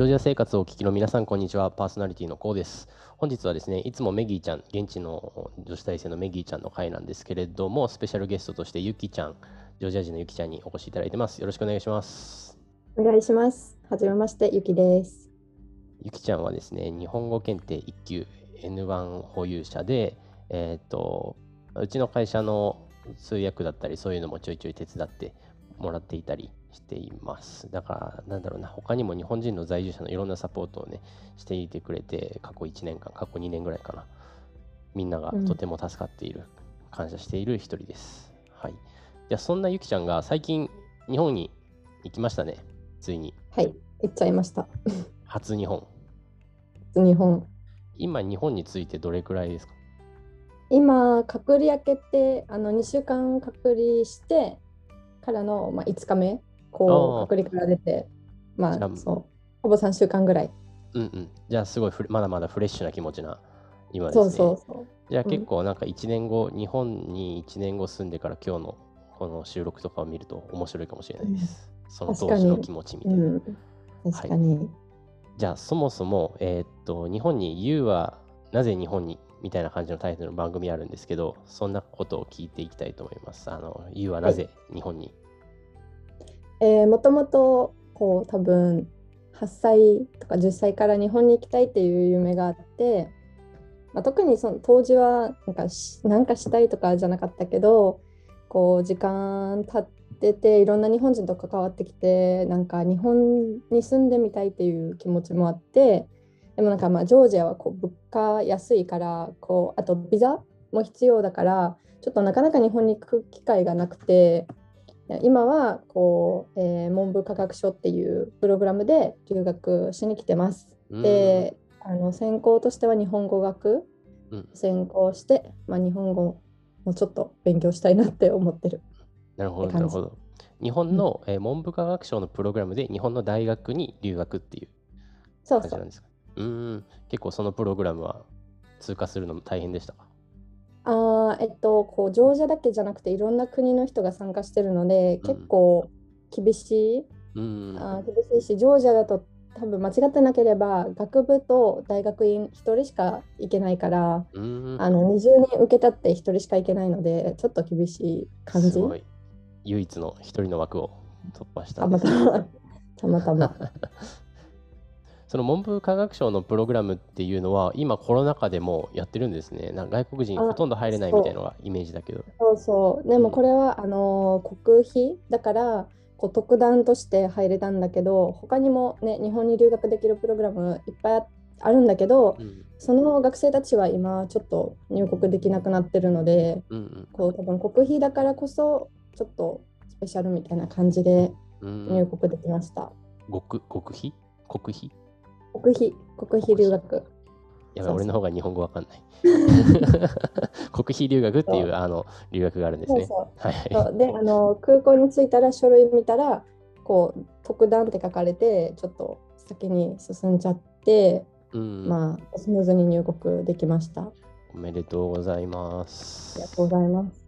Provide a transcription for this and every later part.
ジョージア生活をお聞きの皆さん、こんにちは。パーソナリティのコウです。本日はですね、いつもメギーちゃん、現地の女子大生のメギーちゃんの会なんですけれども、スペシャルゲストとしてユキちゃん、ジョージア人のユキちゃんにお越しいただいてます。よろしくお願いします。お願いします。はじめまして、ユキです。ユキちゃんはですね、日本語検定1級 N1 保有者で、えっ、ー、と、うちの会社の通訳だったり、そういうのもちょいちょい手伝ってもらっていたりしています。だから、なんだろうな、他にも日本人の在住者のいろんなサポートをね、していてくれて、過去1年間、過去2年ぐらいかな、みんながとても助かっている、うん、感謝している一人です。はい。じゃあ、そんなゆきちゃんが最近、日本に行きましたね、ついに。はい、行っちゃいました。初日本。初日本。今、日本についてどれくらいですか？今、隔離明けて、あの2週間隔離して、からの、まあ、5日目、こう、隔離から出て、まあ、そう、ほぼ3週間ぐらい。うんうん。じゃあ、すごいまだまだフレッシュな気持ちな今ですね。そうそうそう。じゃあ、結構なんか1年後、うん、日本に1年後住んでから今日のこの収録とかを見ると面白いかもしれないです。うん、その当時の気持ちみたいな。うん、確かに、はい。じゃあ、そもそも、えー、っと、日本に You はなぜ日本にみたいな感じのタイトルの番組あるんですけど、そんなことを聞いていきたいと思います。あの、ゆうはなぜ日本に、はい、えー、もともと、こう、多分、8歳とか10歳から日本に行きたいっていう夢があって、まあ、特にその当時はなんかなんかしたいとかじゃなかったけどこう時間経ってていろんな日本人と関わってきてなんか日本に住んでみたいっていう気持ちもあってでもなんかまあジョージアはこう物価安いからこうあとビザも必要だからちょっとなかなか日本に行く機会がなくて今はこう、えー、文部科学省っていうプログラムで留学しに来てます。であの専攻としては日本語学専攻して、まあ、日本語もちょっと勉強したいなって思ってる。なるほどなるほど。日本の、うん、えー、文部科学省のプログラムで日本の大学に留学っていう感じなんですか？うん、結構そのプログラムは通過するのも大変でしたか？あえっと、こうジョージアだけじゃなくていろんな国の人が参加してるので、結構厳しい、うん、あ厳しいしジョージアだと多分間違ってなければ学部と大学院1人しか行けないから、うん、あの20人受けたって1人しか行けないのでちょっと厳しい感じ。唯一の1人の枠を突破したたまたま。たまたま その文部科学省のプログラムっていうのは今コロナ禍でもやってるんですね。な外国人ほとんど入れないみたいなのがイメージだけど。そうそう。でもこれは、うん、あの国費だからこう特段として入れたんだけど他にもね日本に留学できるプログラムいっぱいあるんだけど、うん、その学生たちは今ちょっと入国できなくなってるので、うんうん、こう多分国費だからこそちょっとスペシャルみたいな感じで入国できました。国国費？国費？国費、国費留学。やばい、俺の方が日本語わかんない。国費留学っていうあの留学があるんですね。そうそうはい、であの、空港に着いたら書類見たら、こう、特段って書かれて、ちょっと先に進んじゃって、うん、まあ、スムーズに入国できました。おめでとうございます。ありがとうございます。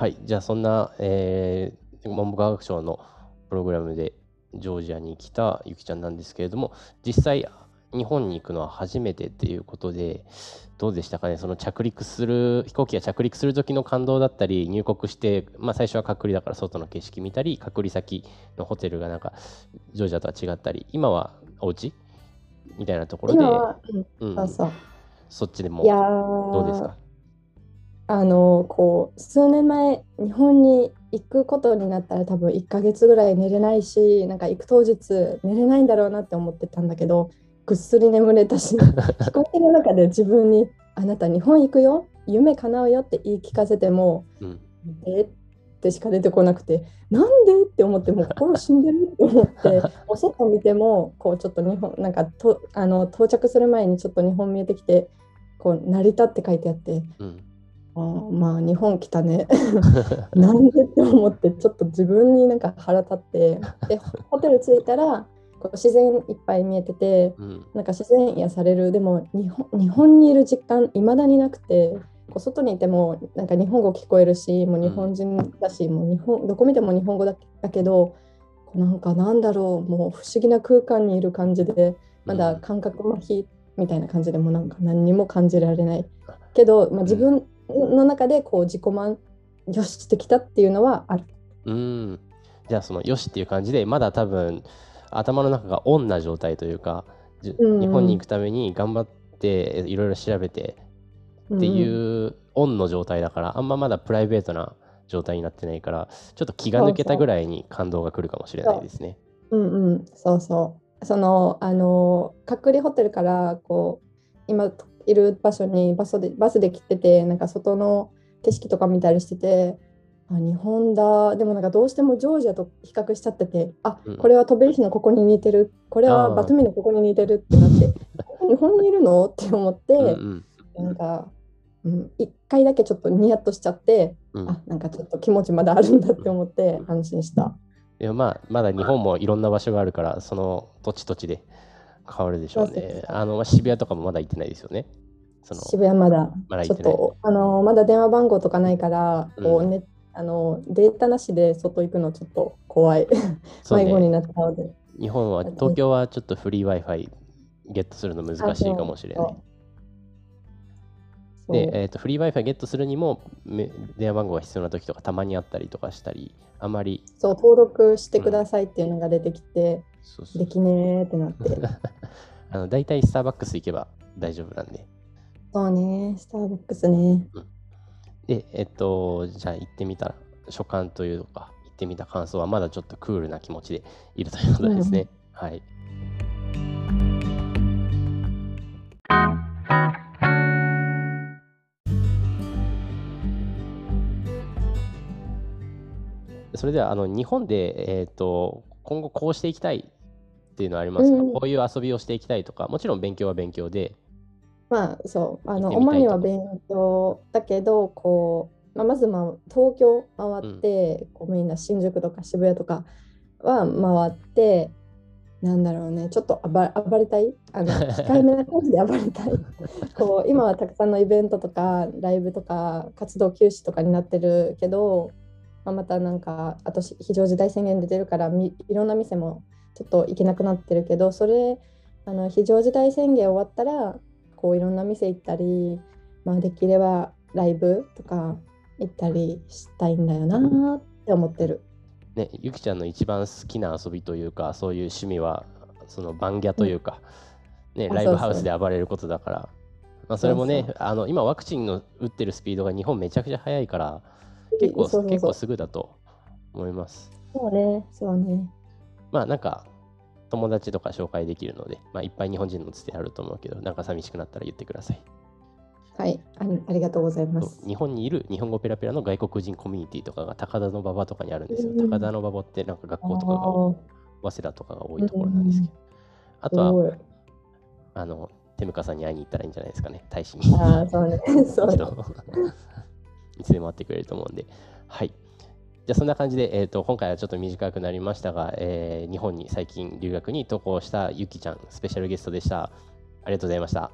はい、じゃあそんな、えー、文部科学省のプログラムでジョージアに来たゆきちゃんなんですけれども、実際日本に行くのは初めてっていうことで、どうでしたかね、その着陸する、飛行機が着陸する時の感動だったり、入国して、まあ、最初は隔離だから外の景色見たり、隔離先のホテルがなんか、ジョージアとは違ったり、今はお家？みたいなところで、うん、そうそう。そっちでもどうですか？あのこう数年前日本に行くことになったら多分1ヶ月ぐらい寝れないしなんか行く当日寝れないんだろうなって思ってたんだけどぐっすり眠れたし 飛行機の中で自分に「あなた日本行くよ夢叶うよ」って言い聞かせても「うん、えってしか出てこなくてなんでって思ってもう心死んでるって思って お外見てもこうちょっと日本なんかとあの到着する前にちょっと日本見えてきてこう成田って書いてあって。うんあまあ日本来たね。なんでって思ってちょっと自分になんか腹立って。でホテル着いたらこう自然いっぱい見えててうん。なんか自然癒される。でも日本日本にいる実感いまだになくてこう外にいてもなんか日本語聞こえるしもう日本人だし、もう日本どこ見ても日本語だだけどなんかなんだろうもう不思議な空間にいる感じでまだ感覚麻痺みたいな感じでもなんか何にも感じられない。けど、まあ、自分の中でこう自己満よししてきたっていうのはある。うんじゃあそのよしっていう感じでまだ多分頭の中がオンな状態というかじうんうん日本に行くために頑張っていろいろ調べてっていうオンの状態だからあんままだプライベートな状態になってないからちょっと気が抜けたぐらいに感動が来るかもしれないですね。うんうん、そうそう。その、あの、隔離ホテルから、こう、今いる場所にバスで、バスで来てて、なんか外の景色とか見たりしてて、あ、日本だ。でもなんかどうしてもジョージアと比較しちゃってて、あうん、これはトベリヒのここに似てる。これはバトミのここに似てるってなって、日本にいるの？って思って、うんうん。なんか、うん、一回だけちょっとニヤッとしちゃって、うん。あ、なんかちょっと気持ちまだあるんだって思って安心した。いやまあまだ日本もいろんな場所があるからその土地土地で変わるでしょう。ねあのまあ渋谷とかもまだ行ってないですよね。その渋谷まだまだちょっとあのまだ電話番号とかないから、こううねあのデータなしで外行くのちょっと怖い迷子になったので。日本は東京はちょっとフリー Wi-Fi ゲットするの難しいかもしれない。で、えー、とフリー Wi-Fi ゲットするにもめ電話番号が必要な時とかたまにあったりとかしたりあまりそう登録してくださいっていうのが出てきて、そうそう。できねーってなって。あの大体スターバックス行けば大丈夫なんで。そうね、スターバックスね。でえっ、とじゃあ行ってみた所感というか行ってみた感想はまだちょっとクールな気持ちでいるということですね、はいそれではあの日本で、えー、と今後こうしていきたいっていうのはありますか、うん。こういう遊びをしていきたいとかもちろん勉強は勉強で、まあそう。あの主には勉強だけどこう、まあ、まず、まあ、東京回って、こうみんな新宿とか渋谷とかは回ってなんだろうねちょっと暴暴れたい？あの 控えめな感じで暴れたい？こう今はたくさんのイベントとかライブとか活動休止とかになってるけど、まあ、またなんかあとし非常事態宣言出てるからみいろんな店もちょっと行けなくなってるけどそれあの非常事態宣言終わったらこういろんな店行ったり、まあ、できればライブとか行ったりしたいんだよなって思ってる。ね、ゆきちゃんの一番好きな遊びというかそういう趣味はそのバンギャというか、ね、あライブハウスで暴れることだから、まあ、それもね。あの今ワクチンの打ってるスピードが日本めちゃくちゃ速いから結構そうそうそう結構すぐだと思います。そうね、そうね。まあなんか友達とか紹介できるので、まあ、いっぱい日本人のつてあると思うけどなんか寂しくなったら言ってください。はい、ありありがとうございます。日本にいる日本語ペラペラの外国人コミュニティとかが高田の馬場とかにあるんですよ。うん高田の馬場ってなんか学校とかが早稲田とかが多いところなんですけど。あとはあの、テムカさんに会いに行ったらいいんじゃないですかね、大使に。あーそうね、そう いつでも会ってくれると思うんで。はい。じゃあそんな感じで、えー、と今回はちょっと短くなりましたが、えー日本に最近留学に渡航したゆきちゃん、スペシャルゲストでした。ありがとうございました。あ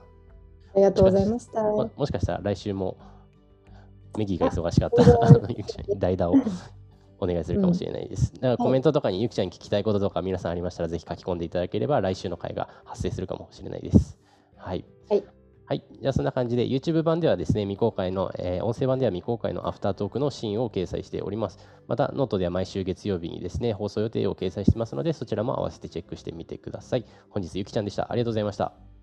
りがとうございました。ももしかしたら来週もメギーが忙しかったゆきちゃんに代打をお願いするかもしれないです。だからコメントとかにゆきちゃんに聞きたいこととか皆さんありましたらぜひ書き込んでいただければ来週の回が発生するかもしれないです。はい。はい。はい。じゃあそんな感じで YouTube 版ではですね、未公開の、えー音声版では未公開のアフタートークのシーンを掲載しております。またノートでは毎週月曜日にですね、放送予定を掲載してますのでそちらも合わせてチェックしてみてください。本日ゆきちゃんでした。ありがとうございました。